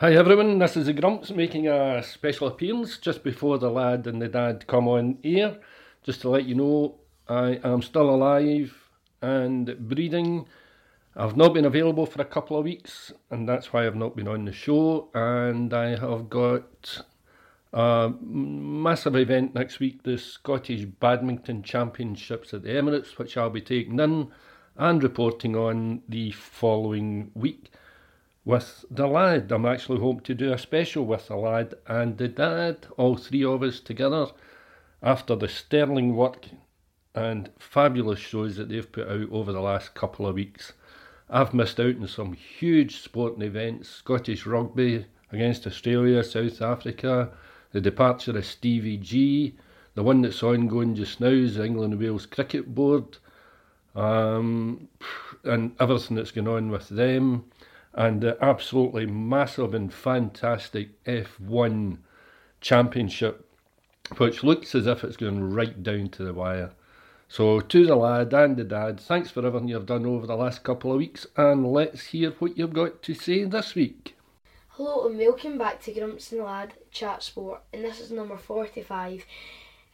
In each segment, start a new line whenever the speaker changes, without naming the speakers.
Hi everyone, this is the Grumps making a special appearance just before the lad and the dad come on air. Just to let you know, I am still alive and breathing. I've not been available for a couple of weeks, and that's why I've not been on the show. And I have got a massive event next week the Scottish Badminton Championships at the Emirates, which I'll be taking in and reporting on the following week with the lad. I'm actually hoping to do a special with the lad and the dad, all three of us together, after the sterling work and fabulous shows that they've put out over the last couple of weeks. I've missed out on some huge sporting events Scottish rugby against Australia, South Africa, the departure of Stevie G, the one that's ongoing just now is the England and Wales Cricket Board, um, and everything that's going on with them and the absolutely massive and fantastic F1 championship, which looks as if it's going right down to the wire. So, to the lad and the dad, thanks for everything you've done over the last couple of weeks, and let's hear what you've got to say this week.
Hello and welcome back to Grumps and Lad Chat Sport, and this is number 45,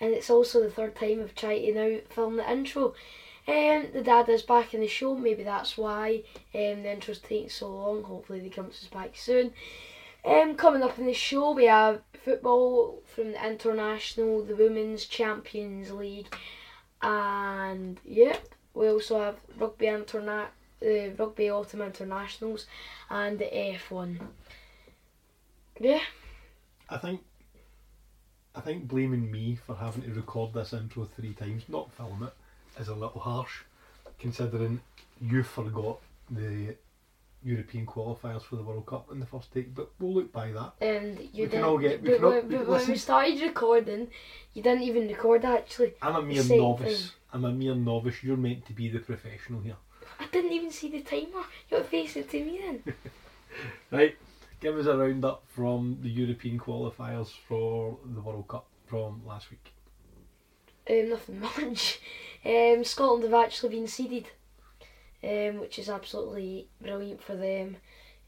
and it's also the third time I've tried to now film the intro. Um, the dad is back in the show, maybe that's why um, the intro's taking so long. Hopefully, the comes is back soon. Um, coming up in the show, we have football from the International, the Women's Champions League, and yeah, we also have Rugby Interna- the Rugby Autumn Internationals, and the F1. Yeah.
I think I think blaming me for having to record this intro three times, not film it, is a little harsh, considering you forgot the European qualifiers for the World Cup in the first take. But we'll look by that.
And you
We can
didn't.
all get- we
but
can all-
when-
we-
but when we started recording, you didn't even record actually.
I'm a mere novice.
thing.
I'm a mere novice. You're meant to be the professional here.
I didn't even see the timer. You're facing to me then.
Right, give us a roundup from the European qualifiers for the World Cup from last week.
Um, nothing much. Um, Scotland have actually been seeded, um, which is absolutely brilliant for them.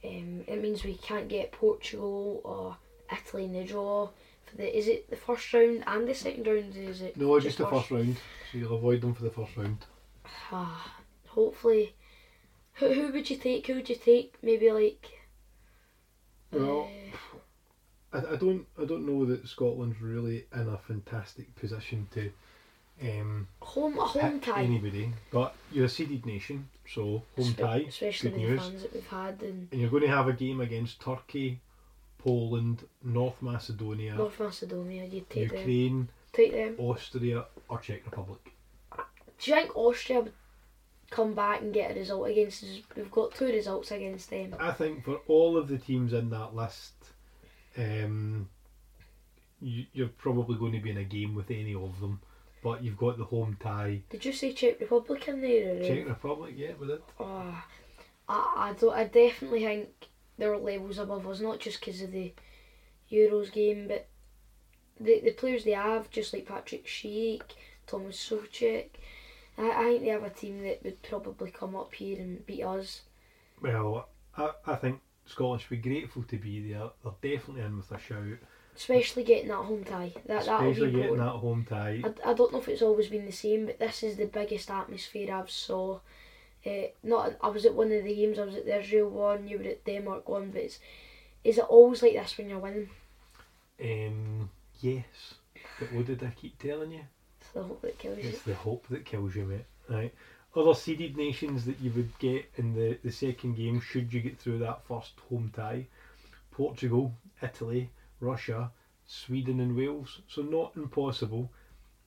Um, it means we can't get Portugal or Italy in the draw for the. Is it the first round and the second round? Is it?
No, just the first round. So you'll avoid them for the first round.
Ah, hopefully. Who, who would you take? Who would you take? Maybe like.
Well,
uh,
I, I don't I don't know that Scotland's really in a fantastic position to um,
home a home tie.
anybody. But you're a seeded nation, so home
Spe-
tie,
especially
good
the
news.
fans that we've had in
And you're going to have a game against Turkey, Poland, North Macedonia,
North Macedonia. You'd take them.
Ukraine,
Take them.
Austria, or Czech Republic.
Do you think Austria would come back and get a result against us? We've got two results against them.
I think for all of the teams in that list, um, you, you're probably going to be in a game with any of them. But you've got the home tie.
Did you say Czech Republic in there? Or
Czech Republic, yeah, with ah, it.
Oh, I, I don't. I definitely think they're levels above us, not just because of the Euros game, but the the players they have, just like Patrick Schick, Thomas Soucek. I, I think they have a team that would probably come up here and beat us.
Well, I, I think Scotland should be grateful to be there. They're definitely in with a shout.
Especially getting that home tie. That that'll be
Especially getting
important.
that home tie.
I, I don't know if it's always been the same, but this is the biggest atmosphere I've saw. Uh, not I was at one of the games. I was at the Israel one. You were at Denmark one. But it's, is it always like this when you're winning?
Um, yes. But what did I keep telling you?
It's the hope that kills you.
It's the hope that kills you, mate. Right. Other seeded nations that you would get in the, the second game should you get through that first home tie. Portugal, Italy, Russia, Sweden and Wales. So not impossible.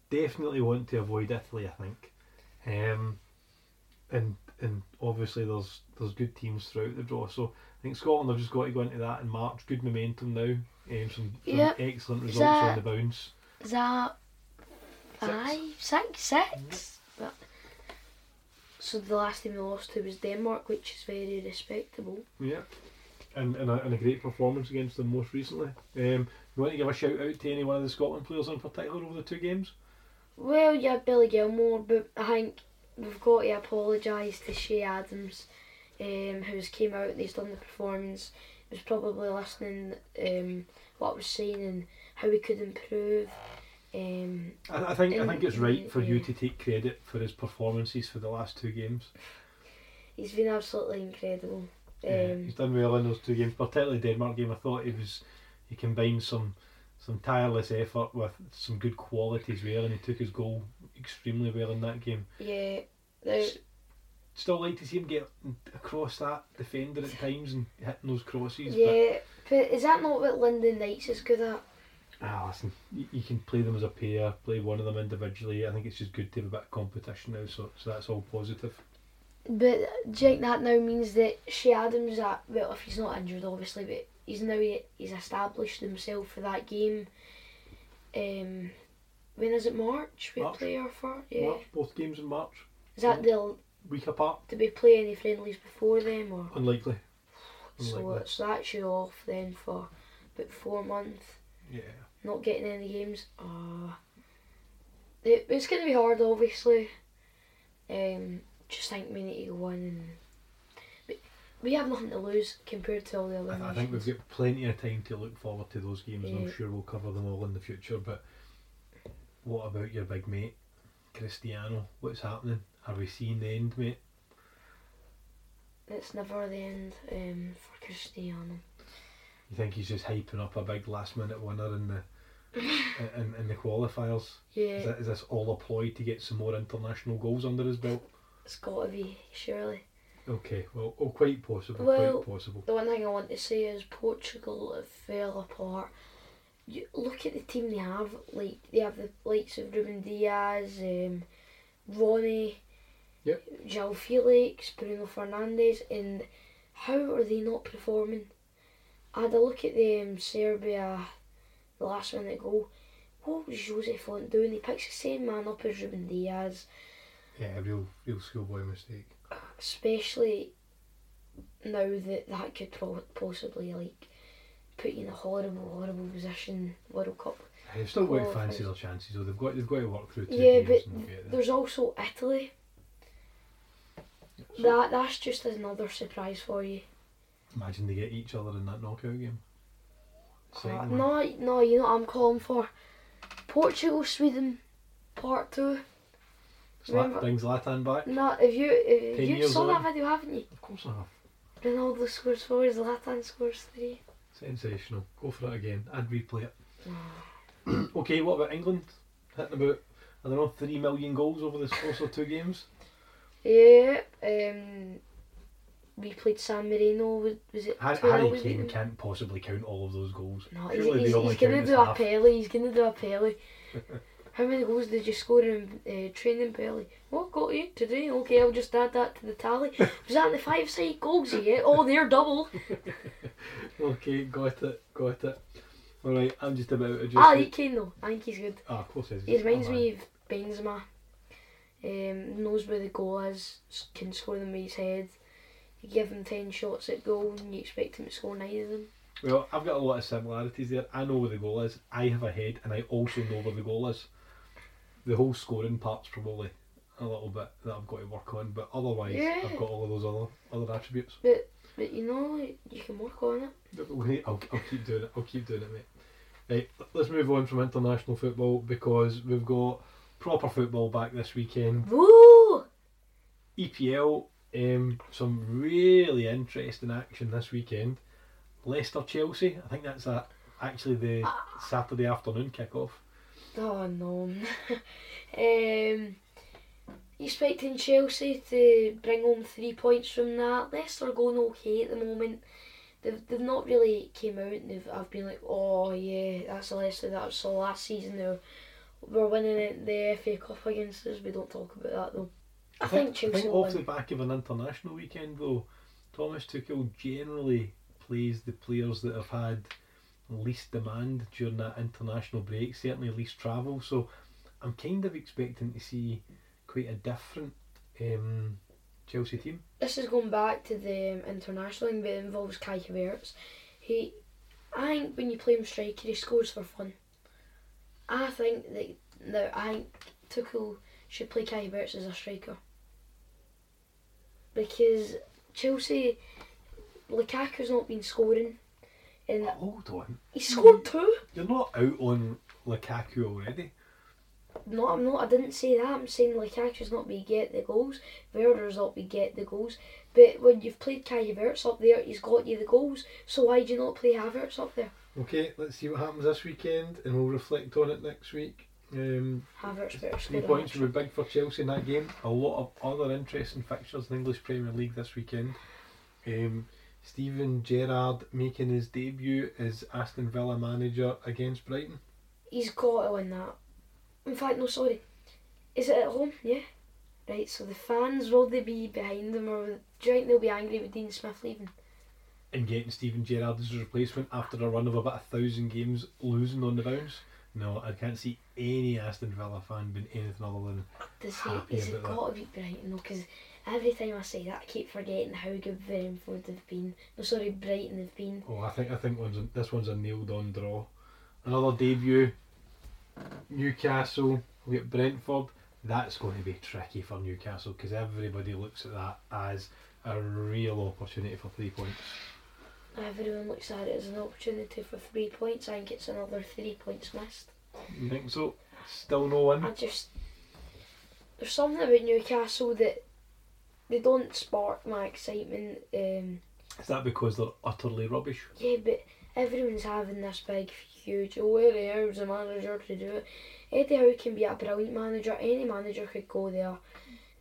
Definitely want to avoid Italy, I think. Um, and and obviously there's there's good teams throughout the draw. So I think Scotland have just got to go into that in March. Good momentum now. Um, some, some
Yeah.
excellent results on the bounce.
Is that five, six, six? So the last team we lost to was Denmark, which is very respectable.
Yeah. And, and, a, and a great performance against them most recently. Um, you want to give a shout out to any one of the Scotland players in particular over the two games?
Well, yeah, Billy Gilmour, but I think we've got to apologise to Che Adams, um, who's came out and he's done the performance. He was probably listening um, what I was saying and how we could improve. Um,
I, I think I think it's right for you to take credit for his performances for the last two games.
he's been absolutely incredible.
Yeah,
Um,
he's done well in those two games, particularly Denmark game. I thought he was he combined some some tireless effort with some good qualities there, and he took his goal extremely well in that game.
yeah, the,
Still like to see him get across that defender at times and hitting those crosses.
Yeah. But is that not what Lyndon Dykes is good at?
Ah, listen, you, you can play them as a pair, play one of them individually. I think it's just good to have a bit of competition now, so so that's all positive.
But do think that now means that Che Adams, at, well, if he's not injured, obviously, but he's now he's established himself for that game. Um, when is it March? We
March.
play our for yeah.
March, both games in March,
Is that the
week apart.
did we play any friendlies before them or?
Unlikely.
So
Unlikely.
it's actually off then for about four months.
Yeah.
Not getting any games. Ah, it, it's gonna be hard, obviously. Um, just think we need to go and. but We have nothing to lose compared to all the other
I, I think we've got plenty of time to look forward to those games, and I'm sure we'll cover them all in the future. But what about your big mate, Cristiano? What's happening? Have we seen the end, mate?
It's never the end um, for Cristiano.
You think he's just hyping up a big last minute winner in the in, in the qualifiers? Is,
Yeah,
that, is this all a ploy to get some more international goals under his belt?
It's got to be, surely.
Okay, well, oh, quite possible,
Well-
quite possible.
The one thing I want to say is Portugal fell apart. You look at the team they have. Like they have the likes of Ruben Dias, um, Ronnie,
Yep.
João Felix, Bruno Fernandes, and how are they not performing? I had a look at the um, Serbia, the last minute goal. What was Jose Fonte doing? He picks the same man up as Ruben Dias.
Yeah, a real, real schoolboy mistake.
especially now that that could pro- possibly like put you in a horrible, horrible position. World Cup.
They've still got to fancy their chances, though. They've got, they've got to work through two
yeah,
games
but there's also Italy. That that's just another surprise for you.
Imagine they get each other in that knockout game.
Uh, no, no, you know what I'm calling for. Portugal, Sweden, part two.
Zla-
remember-
bring Zlatan back.
No, if you if
Ten
you saw that video, haven't you?
Of course I have.
Ronaldo scores four, Zlatan scores three.
Sensational. Go for it again. I'd replay it. okay, what about England? Hitting about, I don't know, three million goals over the course of two games?
Yeah, um, we played San Marino. Was, was it
Har-
2 0
Harry Kane can't possibly count all of those goals.
No, he's,
Surely
he's, he's gonna
count
do a. Pele. He's gonna do a Pele. How many goals did you score in uh, training, Pele? What got you today? Okay, I'll just add that to the tally. Was that the five-side goals you get? Oh, they're double.
Okay, got it, got it. Alright, I'm just about to just.
I like Kane though. I think he's good.
Ah, of course is.
He reminds
Oh,
me of Benzema. Um, knows where the goal is, can score them with his head. You give him ten shots at goal, and you expect him to score nine of them.
Well, I've got a lot of similarities there. I know where the goal is. I have a head, and I also know where the goal is. The whole scoring part's probably a little bit that I've got to work on, but otherwise,
Yeah.
I've got all of those other other attributes.
But but you know you can work on it.
I'll, I'll keep doing it. I'll keep doing it, mate. Right, let's move on from international football because we've got proper football back this weekend.
Woo!
EPL, um, some really interesting action this weekend. Leicester Chelsea, I think that's a, actually the Saturday afternoon kick-off.
Oh no. um, expecting Chelsea to bring home three points from that. Leicester going okay at the moment. They've, they've not really came out and they've I've been like, oh yeah, that's the Leicester that I saw last season. They we're winning it, the FA Cup against us. We don't talk about that though. I, think,
I
Chelsea
think
will
off the back of an international weekend though, Thomas Tuchel generally plays the players that have had least demand during that international break, certainly least travel. So I'm kind of expecting to see quite a different um, Chelsea team.
This is going back to the um, international thing, but involves Kai Havertz. He, I think when you play him striker, he scores for fun. I think that, that I think Tuchel should play Kai Havertz as a striker because Chelsea, Lukaku's not been scoring, and
Hold on,
he scored two.
you're not out on Lukaku already.
No, I'm not. I didn't say that. I'm saying Lukaku's not be get the goals. Werner's not be get the goals. But when you've played Kai Havertz up there, he's got you the goals. So why do you not play Havertz up there?
Okay, let's see what happens this weekend, and we'll reflect on it next week. Um,
Havertz
Three points would be big for Chelsea in that game. A lot of other interesting fixtures in the English Premier League this weekend. Um, Steven Gerrard making his debut as Aston Villa manager against Brighton.
He's got to win that. In fact, no, sorry. Is it at home? Yeah. Right, so the fans, will they be behind them or do you think they'll be angry with Dean Smith leaving?
And getting Steven Gerrard as his replacement after a run of about a thousand games losing on the bounce. No, I can't see any Aston Villa fan being anything other than
Does
Happy
he, is it
that.
got to be Brighton though? Because every time I say that, I keep forgetting how good Brentford have been. No, sorry, Brighton have been.
Oh, I think I think one's a, this one's a nailed on draw. Another debut. Newcastle. We get Brentford. That's going to be tricky for Newcastle because everybody looks at that as a real opportunity for three points.
Everyone looks at it as an opportunity for three points. I think it's another three points missed.
You think so? Still no one.
I just there's something about Newcastle that they don't spark my excitement. Um,
Is that because they're utterly rubbish?
yeah, but everyone's having this big, huge. Oh, Eddie Howe's a manager to do it. Eddie Howe can be a brilliant manager. Any manager could go there,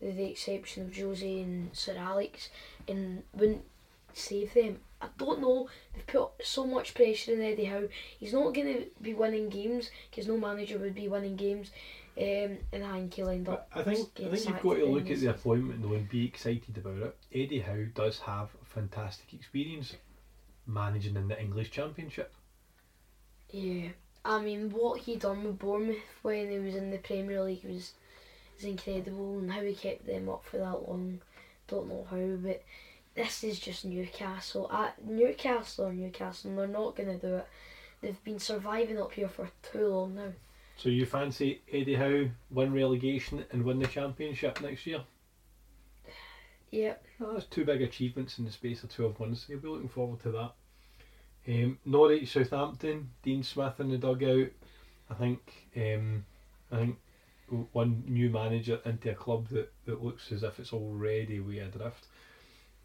with the exception of Josie and Sir Alex, and wouldn't save them. I don't know. They've put so much pressure on Eddie Howe. He's not going to be winning games because no manager would be winning games. Um, and I think he'll end
But
up.
I think I think you've got to look at the appointment though and be excited about it. Eddie Howe does have fantastic experience managing in the English Championship.
Yeah, I mean, what he done with Bournemouth when he was in the Premier League was, was incredible, and how he kept them up for that long, don't know how. But this is just Newcastle. At Newcastle or Newcastle, they're not gonna do it. They've been surviving up here for too long now.
So you fancy Eddie Howe win relegation and win the championship next year?
Yep.
Well, that's two big achievements in the space of 12 months. You'll be looking forward to that. Um, Norwich, Southampton, Dean Smith in the dugout. I think um, I think one new manager into a club that, that looks as if it's already way adrift.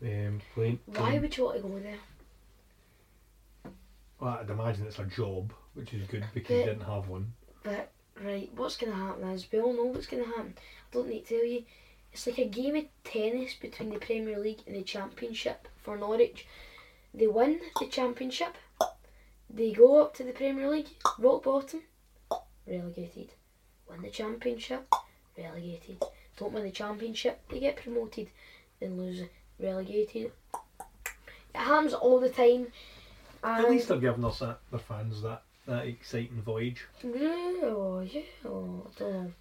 Um, playing,
Why
playing-
would you want to go there?
well, I'd imagine it's a job, which is good because you didn't have one.
But right, what's gonna happen is we all know what's gonna happen. I don't need to tell you. It's like a game of tennis between the Premier League and the Championship for Norwich. They win the Championship. They go up to the Premier League, rock bottom, relegated. Win the Championship, relegated. Don't win the Championship, they get promoted, then lose, relegated. It happens all the time.
At least they're giving us that, their fans that, that exciting voyage.
yeah, oh, yeah, oh, I don't know.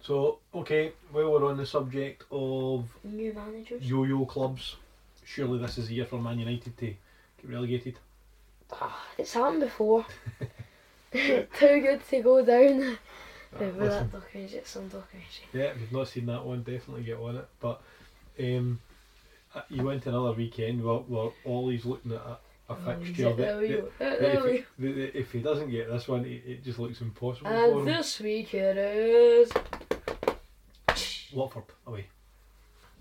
So, okay, while we're on the subject of
New managers.
yo-yo clubs, surely this is the year for Man United to get relegated.
Ah, it's happened before. Too good to go down. Remember
listen.
that documentary? It's some documentary.
Yeah, if you've not seen that one, definitely get on it. But um, uh, you went another weekend where, where Ollie's looking at a, a fixture that, that- that if,
we
he, that- that if he doesn't get this one, it, it just looks impossible for
And this week it is.
Watford away.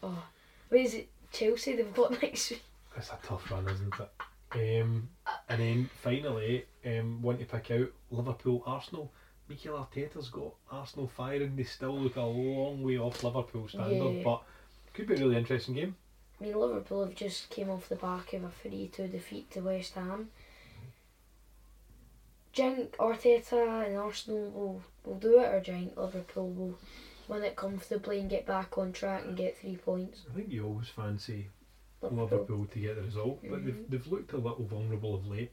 Oh, wait, is it Chelsea they've got next week?
It's a tough run, isn't it? Um, and then finally, um, want to pick out Liverpool Arsenal. Mikel Arteta's got Arsenal firing. They still look a long way off Liverpool standard,
Yeah.
but could be a really interesting game.
I mean, Liverpool have just came off the back of a 3 2 defeat to West Ham. Do you think Arteta and Arsenal will, will do it, or do you think Liverpool will win it comfortably and get back on track and get three points?
I think you always fancy
Liverpool.
Liverpool to get the result, but they've,
Mhm.
they've looked a little vulnerable of late.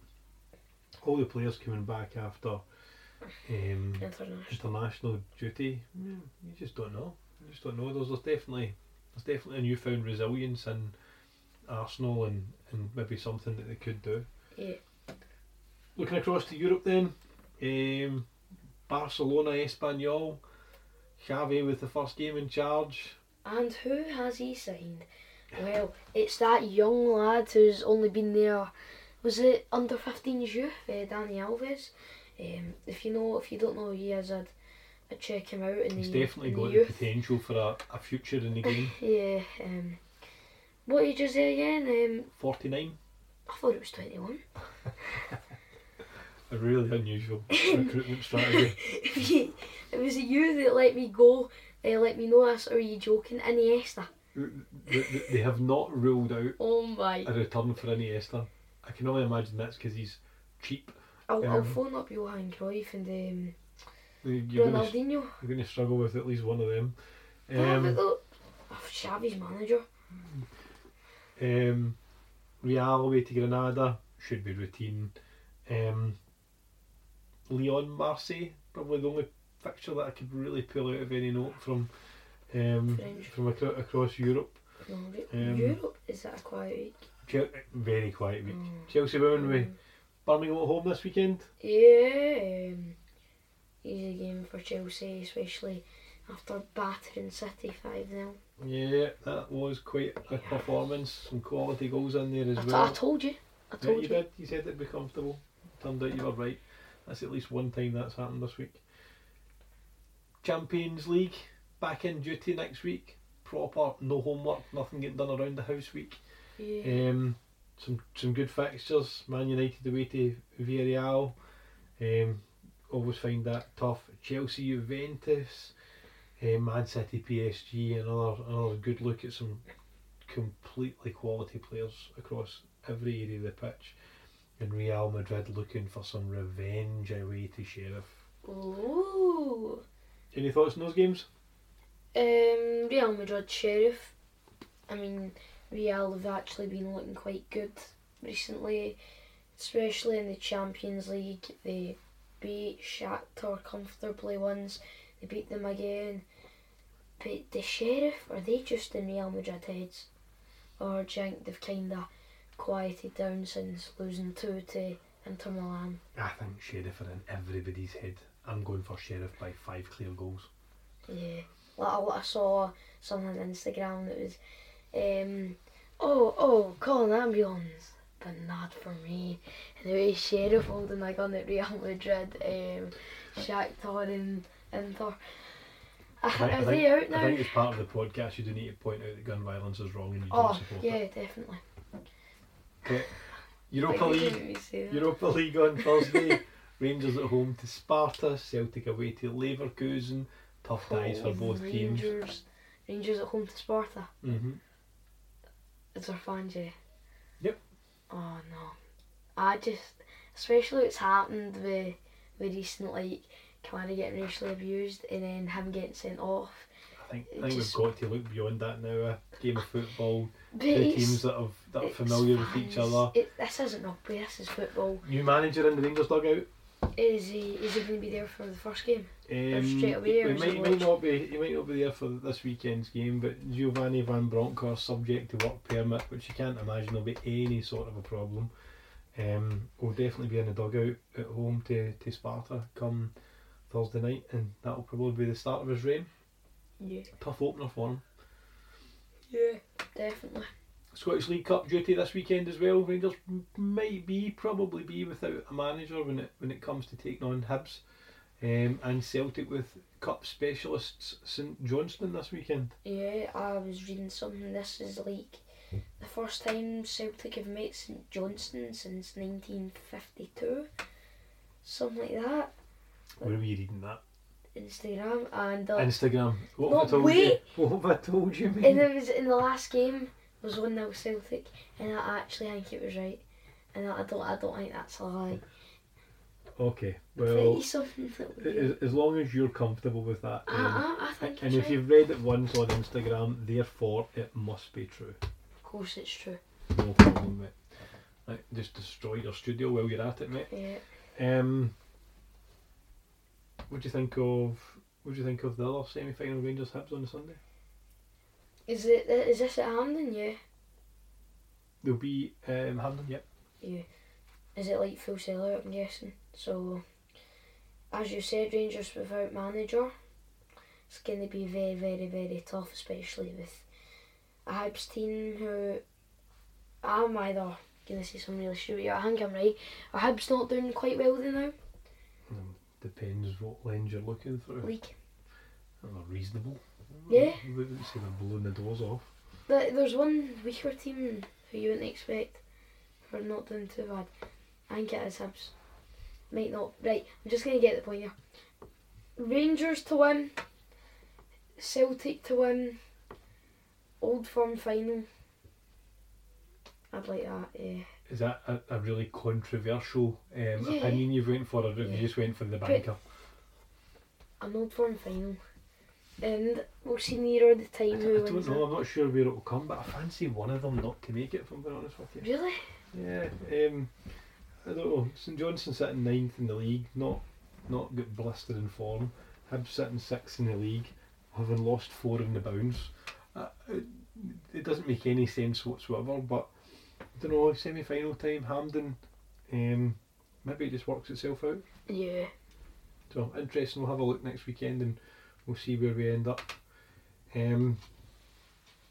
All the players coming back after um,
International.
international duty, mm, you just don't know. You just don't know. There's definitely there's definitely a newfound resilience in Arsenal and, and maybe something that they could do.
Yeah.
Looking across to Europe then, um, Barcelona, Espanyol, Xavi with the first game in charge.
And who has he signed? Well, it's that young lad who's only been there. Was it under 15s youth, uh, Dani Alves? Um, if you know, if you don't know, who he has had. I'd check him out in
He's
the
definitely
in the
got the
youth.
potential for a, a future in the game.
Yeah. Um, what age is he again? Um,
49.
I thought it was 21.
A really unusual recruitment strategy.
You- it was you that let me go. Uh, let me know this. Or are you joking? Iniesta.
They, they- have not ruled out
Oh my.
a return for Iniesta. I can only imagine that's because he's cheap.
I'll, I'll
um,
phone up Johan Cruyff and um,
You're going to you're going to struggle with at least one of them.
Um, oh, Xavi's manager.
um, Real away to Granada should be routine. Um, Lyon Marseille probably the only fixture that I could really pull out of any note from um,
French.
from acro- across Europe.
No,
Um,
Europe is that a quiet week?
Chel- very quiet week.
Mm.
Chelsea women with
Mm.
Birmingham at home this weekend.
Yeah, um, easy game for Chelsea, especially after battering City five 0
Yeah, that was quite a performance. Some quality goals in there as
I,
well.
I told you. I
Yeah,
told
you
you.
did. You said it'd be comfortable. Turned out you were right. That's at least one time that's happened this week. Champions League back in duty next week. Proper, no homework, nothing getting done around the house week.
Yeah.
Um, some some good fixtures. Man United away to Villarreal. Um, always find that tough. Chelsea, Juventus, uh, Man City, PSG. Another another good look at some completely quality players across every area of the pitch. And Real Madrid looking for some revenge away to Sheriff.
Ooh.
Any thoughts on those games?
Um, Real Madrid Sheriff. I mean, Real have actually been looking quite good recently, especially in the Champions League. They beat Shakhtar comfortably once. They beat them again. But the Sheriff, are they just in Real Madrid heads? Or do you think they've kind of quieted down since losing 2 to Inter Milan?
I think Sheriff are in everybody's head. I'm going for Sheriff by five clear goals.
Yeah. Like I, I saw something on Instagram that was, um, oh, oh, call an ambulance, but not for me. And the way Sheriff holding a gun at Real Madrid, um, Shakhtar and Inter. Are,
I think, I
they
think-
out now?
I think as part of the podcast, you do need to point out that gun violence is wrong and you don't
oh,
support
yeah,
it.
definitely.
Okay. Europa League.
didn't even say that.
Europa League on Thursday. Rangers at home to Sparta. Celtic away to Leverkusen. Tough ties for
Oh,
both teams.
Rangers, Rangers at home to Sparta.
hmm
Is there fans, yeah?
Yep.
Oh no. I just, especially what's happened with, with recent, like, Kamara getting racially abused and then him getting sent off.
I think, I think
just-
we've got to look beyond that now. A game of football. Two teams that, have, that are familiar with each other.
It, this isn't rugby, this is football.
New manager in the Rangers dugout.
Is he, is he going to be there for the first game?
Um,
straight away,
he,
or
he
is
might, might not be. He might not be there for this weekend's game, but Giovanni Van Bronckhorst, subject to work permit, which you can't imagine will be any sort of a problem. Um, will definitely be in the dugout at home to, to Sparta come Thursday night, and that'll probably be the start of his reign.
Yeah.
Tough opener for him.
Yeah. Definitely.
Scottish League Cup duty this weekend as well. Rangers might be, probably be without a manager when it when it comes to taking on Hibs, um, and Celtic with cup specialists St Johnstone this weekend.
Yeah, I was reading something. This is like the first time Celtic have met St Johnstone since 1952. Something like that.
Where were you reading that?
Instagram. And uh,
Instagram. What
No,
have I told
wait.
you? What have I told you, mate?
and it was in the last game was 1 0 Celtic. And I actually think it was right. And I don't, I don't think that's a lie.
Okay,
Well,
well,
something that would
as, as long as you're comfortable with that. Then-
I, I think
and if
right.
you've read it once on Instagram, therefore it must be true.
Of course it's true.
No problem, mate. Right, just destroy your studio while you're at it, mate.
Yeah.
Um, what do you think of? What do you think of the other semi-final Rangers Hibs on Sunday?
Is it? Is this at Hampden? Yeah.
There'll be um, Hampden, yep.
Yeah. Is it like full sell out? I'm guessing. So, as you said, Rangers without manager, it's going to be very, very, very tough, especially with a Hibs team who I'm either going to see some really stupid. I think I'm right. Are Hibs not doing quite well there now?
Um, depends what lens you're looking through.
League.
Oh, reasonable.
Yeah.
I wouldn't say they're blowing the doors off.
But there's one weaker team who you wouldn't expect for not doing too bad. I think it is Hibs. Might not. Right, I'm just going to get the point here. Rangers to win. Celtic to win. Old Firm final. I'd like that, yeah.
Is that a, a really controversial um,
Yeah.
opinion you've went for, or have
Yeah.
you just went for the
But-
banker?
An Old Firm final. And we'll see nearer the time
don't,
who
I don't know.
it.
I'm not sure where it will come, but I fancy one of them not to make it. If I'm being honest with you.
Really?
Yeah. Um, I don't know. St Johnstone sitting ninth in the league, not not get blistered in form. Hibs sitting sixth in the league, having lost four in the bounce. Uh, it, it doesn't make any sense whatsoever. But I don't know. Semi-final time, Hampden. Um, maybe it just works itself out.
Yeah.
So interesting. We'll have a look next weekend and we'll see where we end up. Um,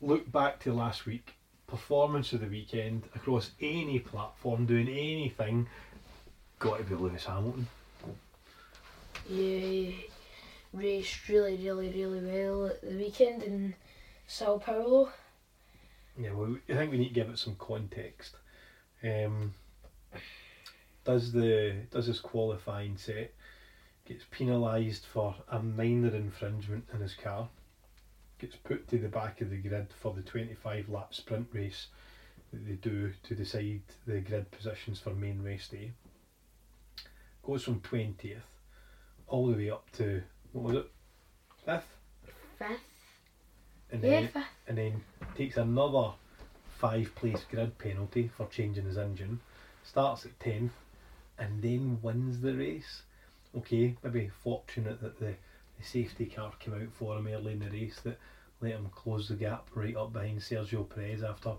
look back to last week. Performance of the weekend across any platform, doing anything. Got to be Lewis Hamilton.
Yeah, raced really, really, really well at the weekend in Sao Paulo.
Yeah, well, I think we need to give it some context. Um, does the does his qualifying set gets penalised for a minor infringement in his car? Gets put to the back of the grid for the twenty five lap sprint race that they do to decide the grid positions for main race day. Goes from twentieth all the way up to what was it fifth,
Fifth.
and
Yeah,
then
fifth.
and then takes another five place grid penalty for changing his engine, starts at 10th, and then wins the race. Okay, maybe fortunate that the, the safety car came out for him early in the race that let him close the gap right up behind Sergio Perez after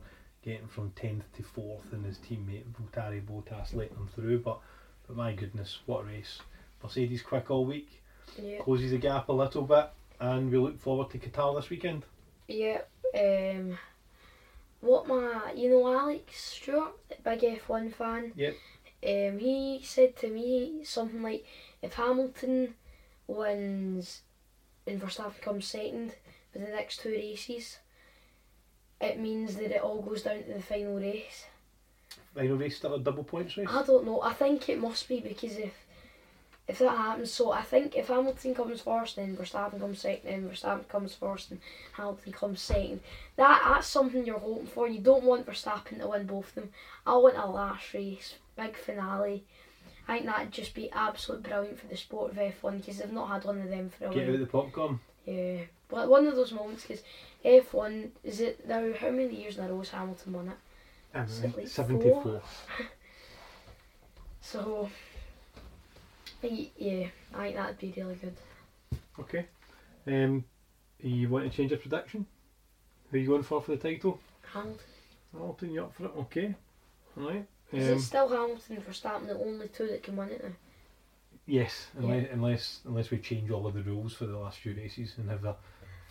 getting from 10th to 4th and his teammate Valtteri Bottas let him through. But, but my goodness, what a race. Mercedes quick all week,
Yeah.
closes the gap a little bit, and we look forward to Qatar this weekend.
Yeah. Um, what my, you know, Alex Stewart, big F1 fan.
Yep.
Um, he said to me something like, if Hamilton wins and Verstappen comes second for the next two races, it means that it all goes down to the final race.
Final race still a double points race?
I don't know. I think it must be because if if that happens, so I think if Hamilton comes first, then Verstappen comes second, then Verstappen comes first, and Hamilton comes second. That that's something you're hoping for. You don't want Verstappen to win both of them. I want a last race, big finale. I think that'd just be absolutely brilliant for the sport of F1 because they've not had one of them for a
Get
while.
out the popcorn.
Yeah, but one of those moments because F1 is it now? How many years in a row has Hamilton won it?
Um,
like
74.
four? So, yeah, I think that'd be really good.
Okay. Um, you want to change your prediction? Who are you going for for the title?
Hamilton.
Hamilton, you up for it? Okay. Alright.
Is
Um,
it still Hamilton for starting the only two that can win it now?
yes, unless, unless unless we change all of the rules for the last few races and have a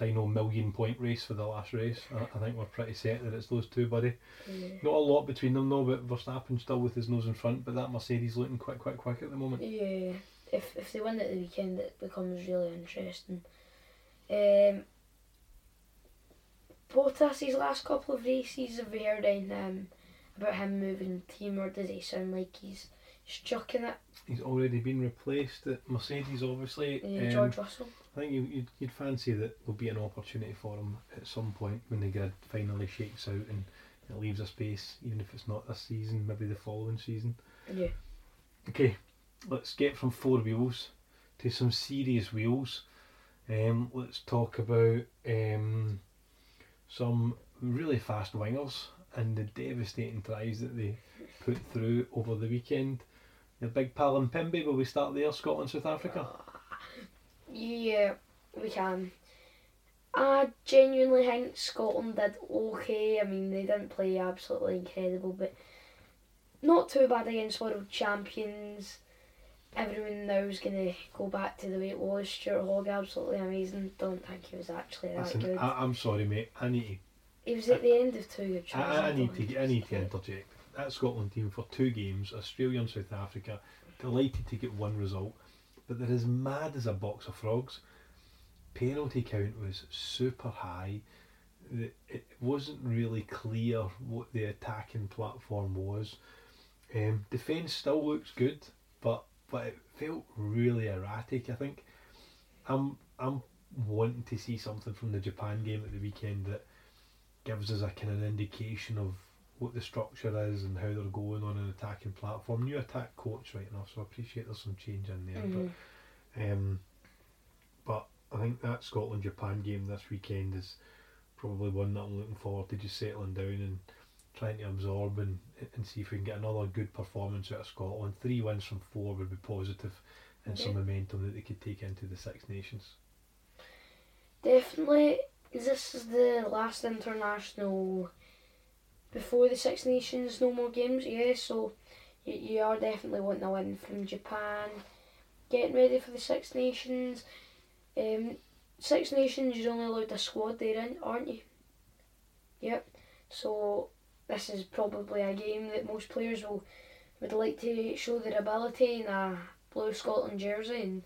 final million point race for the last race. I, I think we're pretty set that it's those two, buddy.
Yeah.
Not a lot between them though, but Verstappen still with his nose in front. But that Mercedes looking quick, quick, quick at the moment.
Yeah, if if they win at the weekend, it becomes really interesting. Um, Bottas's last couple of races, have we heard anything um, about him moving team, or does he sound like he's chucking it?
He's already been replaced at Mercedes, obviously.
Yeah,
Um,
George Russell.
I think you, you'd, you'd fancy that there'll be an opportunity for him at some point when the grid finally shakes out and it leaves a space, even if it's not this season, maybe the following season.
Yeah.
Okay, let's get from four wheels to some serious wheels. Um, let's talk about um, some really fast wingers and the devastating tries that they put through over the weekend. Your big pal Pimby, will we start there? Scotland, South Africa?
Yeah, we can. I genuinely think Scotland did okay. I mean, they didn't play absolutely incredible, but not too bad against world champions. Everyone now is going to go back to the way it was. Stuart Hogg, absolutely amazing. Don't think he was actually that
Listen,
good.
I, I'm sorry, mate. I need
he was at the end of two good tries.
I, I
don't
need to, get- I need to interject. That Scotland team for two games, Australia and South Africa, delighted to get one result, but they're as mad as a box of frogs. Penalty count was super high. It wasn't really clear what the attacking platform was. Um, defence still looks good, but but it felt really erratic. I think I'm I'm wanting to see something from the Japan game at the weekend that gives us a kind of indication of what the structure is and how they're going on an attacking platform. New attack coach right enough, so I appreciate there's some change in there.
Mhm.
But um, but I think that Scotland Japan game this weekend is probably one that I'm looking forward to just settling down and trying to absorb and and see if we can get another good performance out of Scotland. Three wins from four would be positive and some momentum that they could take into the Six Nations.
Definitely, this is the last international before the Six Nations. No more games, yeah. So you, you are definitely wanting a win from Japan. Getting ready for the Six Nations. Um, Six Nations, you're only allowed a squad there, in, aren't you? Yep. So this is probably a game that most players will would like to show their ability in a blue Scotland jersey and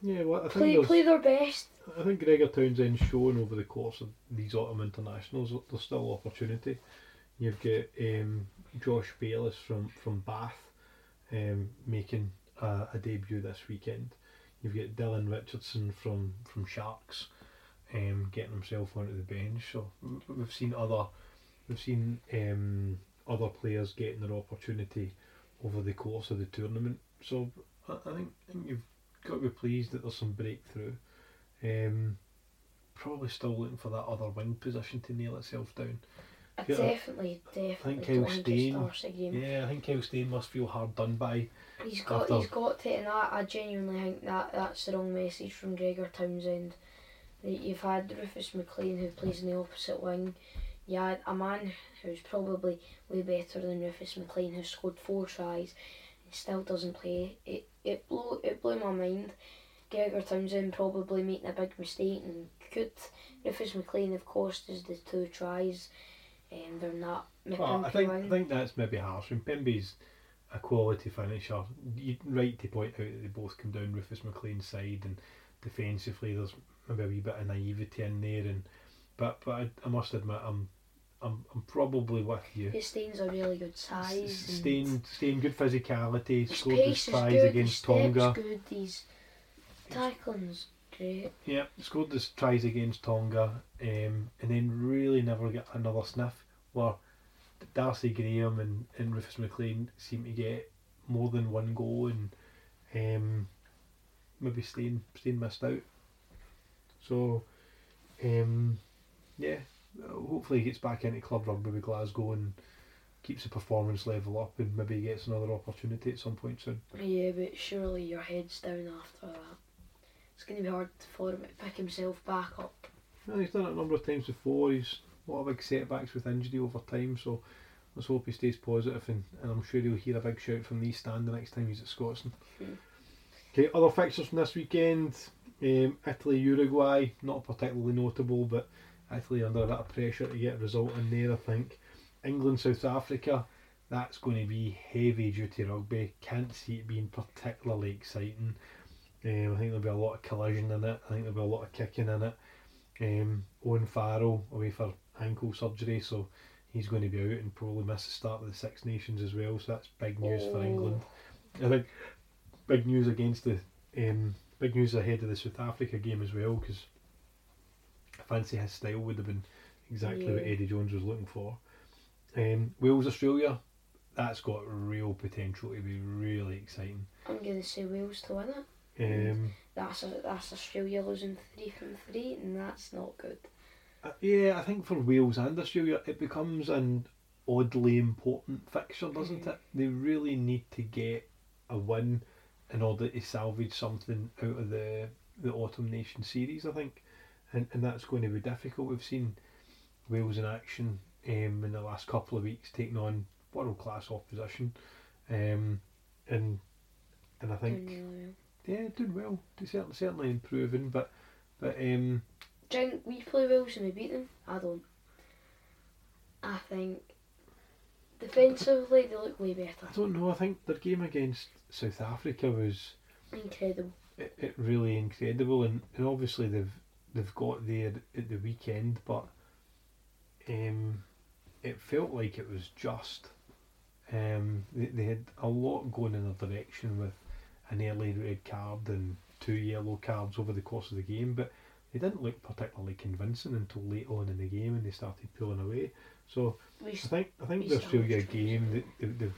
Yeah, well, I think
play play their best.
I think Gregor Townsend's shown over the course of these autumn internationals that there's still opportunity. You've got um, Josh Bayliss from, from Bath um, making a, a debut this weekend. You've got Dylan Richardson from, from Sharks um, getting himself onto the bench. So we've seen other we've seen um, other players getting their opportunity over the course of the tournament. So I, I think, I think you've got to be pleased that there's some breakthrough. Um, probably still looking for that other wing position to nail itself down.
I definitely, definitely
Kyle
don't think it
Steyn-
starts a.
Yeah, I think Kyle must feel hard done by.
He's got,
after-
he's got to, and I, I genuinely think that that's the wrong message from Gregor Townsend. That you've had Rufus McLean who plays in the opposite wing. You had a man who's probably way better than Rufus McLean who scored four tries and still doesn't play. It it blew it blew my mind. Gregor Townsend probably making a big mistake and could Rufus McLean of course us the two tries and they're not
Well, I think I think that's maybe harsh. And Pimby's a quality finisher. You're right to point out that they both come down Rufus McLean's side, and defensively there's maybe a wee bit of naivety in there. And but but I, I must admit I'm I'm I'm probably with you.
His Steyn's a really good size.
Staying, staying good physicality,
His
scored his tries against Tonga.
good, his tackling's great.
Yeah, scored his tries against Tonga, um, and then really never get another sniff. Where Darcy Graham and, and Rufus McLean seem to get more than one goal, and um, maybe Steyn Steyn missed out. So, um, yeah, hopefully he gets back into club rugby with Glasgow and keeps the performance level up, and maybe gets another opportunity at some point soon.
Yeah, but surely your head's down after that. It's going to be hard for him to pick himself back up.
Well, he's done it a number of times before. He's a lot of big setbacks with injury over time, so let's hope he stays positive and, and I'm sure he'll hear a big shout from the East Stand the next time he's at Scotstoun.
Hmm.
Okay, other fixtures from this weekend. Um, Italy, Uruguay, not particularly notable, but Italy under a bit of pressure to get a result in there, I think. England, South Africa, that's going to be heavy duty rugby. Can't see it being particularly exciting. Um, I think there'll be a lot of collision in it. I think there'll be a lot of kicking in it. Um, Owen Farrell away for ankle surgery, so he's going to be out and probably miss the start of the Six Nations as well. So that's big news for England. I think big news against the um, big news ahead of the South Africa game as well because I fancy his style would have been exactly what Eddie Jones was looking for. Um, Wales Australia, that's got real potential to be really exciting.
I'm going to say Wales to win it.
Um,
That's a, that's Australia losing three from three, and that's not good.
Uh, yeah, I think for Wales and Australia, it becomes an oddly important fixture, doesn't it? They really need to get a win in order to salvage something out of the the Autumn Nation series, I think, and and that's going to be difficult. We've seen Wales in action um, in the last couple of weeks, taking on world class opposition, um, and and I think
Doing really well.
Yeah, doing well, certainly certainly improving, but but um.
Do you think we play Wales and we beat them? I don't. I think defensively they look way better.
I don't know. I think their game against South Africa was
Incredible.
it, it really incredible, and, and obviously they've they've got there at the weekend, but um, it felt like it was just. Um, they, they had a lot going in their direction with an early red card and two yellow cards over the course of the game, but they didn't look particularly convincing until late on in the game and they started pulling away. So
We
I think I think the
still
Australia game they, they've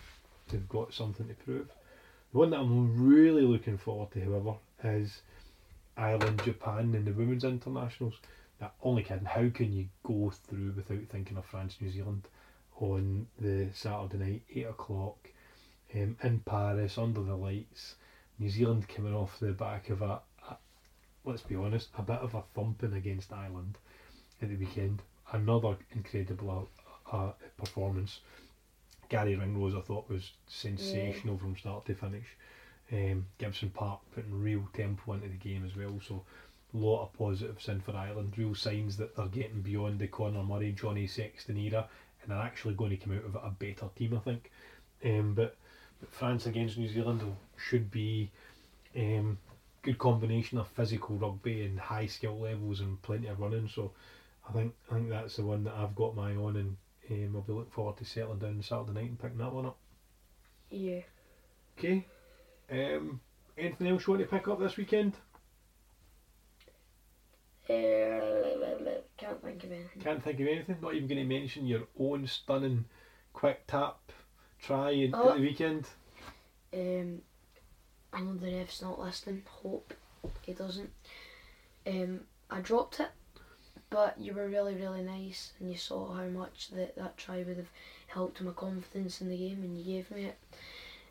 they've got something to prove. The one that I'm really looking forward to, however, is Ireland Japan in the women's internationals. Now, only kidding. How can you go through without thinking of France New Zealand on the Saturday night, eight o'clock, um, in Paris under the lights? New Zealand coming off the back of a, a let's be honest, a bit of a thumping against Ireland at the weekend. Another incredible uh, uh, performance. Garry Ringrose, I thought, was sensational from start to finish. Um, Gibson Park putting real tempo into the game as well. So, a lot of positives in for Ireland. Real signs that they're getting beyond the Conor Murray, Johnny Sexton era, and they're actually going to come out of it a better team, I think. Um, but France against New Zealand should be um, good combination of physical rugby and high skill levels and plenty of running. So, I think I think that's the one that I've got my on, and um, I'll be looking forward to settling down Saturday night and picking that one up.
yeah.
Okay. Um, anything else you want to pick up this weekend?
Uh, can't think of anything.
Can't think of anything. Not even going to mention your own stunning quick tap try in,
Oh.
at the weekend.
Um, I know the ref's not listening. Hope he doesn't. Um, I dropped it, but you were really, really nice, and you saw how much that that try would have helped my confidence in the game, and you gave me it.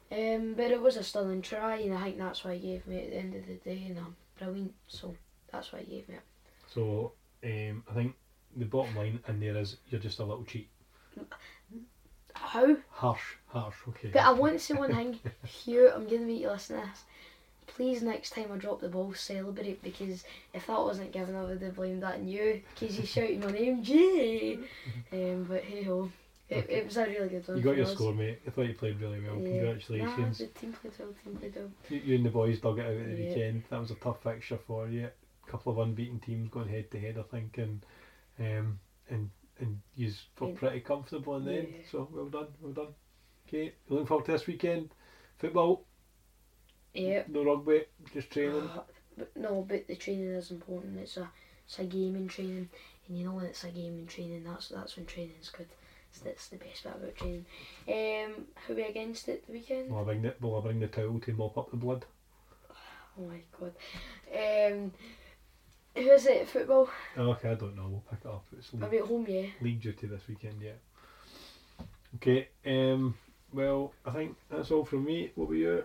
Um, but it was a stunning try, and I think that's why you gave me it at the end of the day, and I'm brilliant. So that's why you gave me it.
So um, I think the bottom line in there is you're just a little cheat.
How?
Harsh, harsh. Okay.
But I want to say one thing, Hugh. I'm gonna make you listen to this. Please, next time I drop the ball, celebrate because if that wasn't given, I would have blamed that on you because you shouted my name, Jay. Um, but hey ho, it, it was a really good one.
you got your
us.
score, mate. I thought you played really well.
Yeah.
Congratulations.
Nah, the team played well. Team played well.
You, you and the boys dug it out at the
Yeah.
weekend. That was a tough fixture for you. A couple of unbeaten teams going head to head, I think, and um, and and you were pretty comfortable in the end.
Yeah.
So well done, well done. Okay, looking forward to this weekend. Football,
Yeah.
no rugby, just training.
Uh, but no, but the training is important. It's a it's a game gaming training, and you know when it's a game gaming training, that's that's when training's good. So that's the best bit about training. Um, who we against it the weekend?
Will I bring the Will I bring the towel to mop up the blood?
Oh my god. Um, who is it? Football?
Oh, okay, I don't know. We'll pick it up. It's league,
we at home? Yeah.
league duty this weekend, yeah. Okay. Um. Well, I think that's all from me. What were you?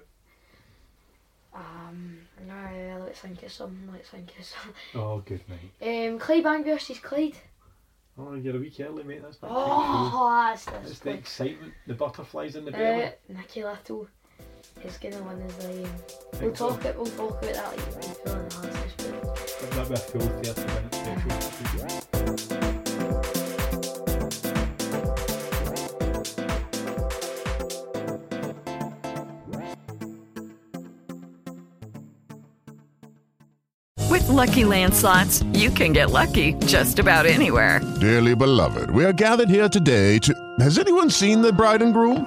Um, no, let's think of something. Let's think of something.
Oh, good night.
Um, Clydebank versus Clyde.
Oh, you're a week early, mate. That's not
Oh, that's
It's
this.
the excitement, the butterflies in the belly.
Uh, Nicky Little is gonna win his lion. We'll talk it. We'll talk about that like when we fill the answers. But
That'd be a full 30 minute special.
With Lucky Land slots, you can get lucky just about anywhere.
Dearly beloved, we are gathered here today to. Has anyone seen the bride and groom?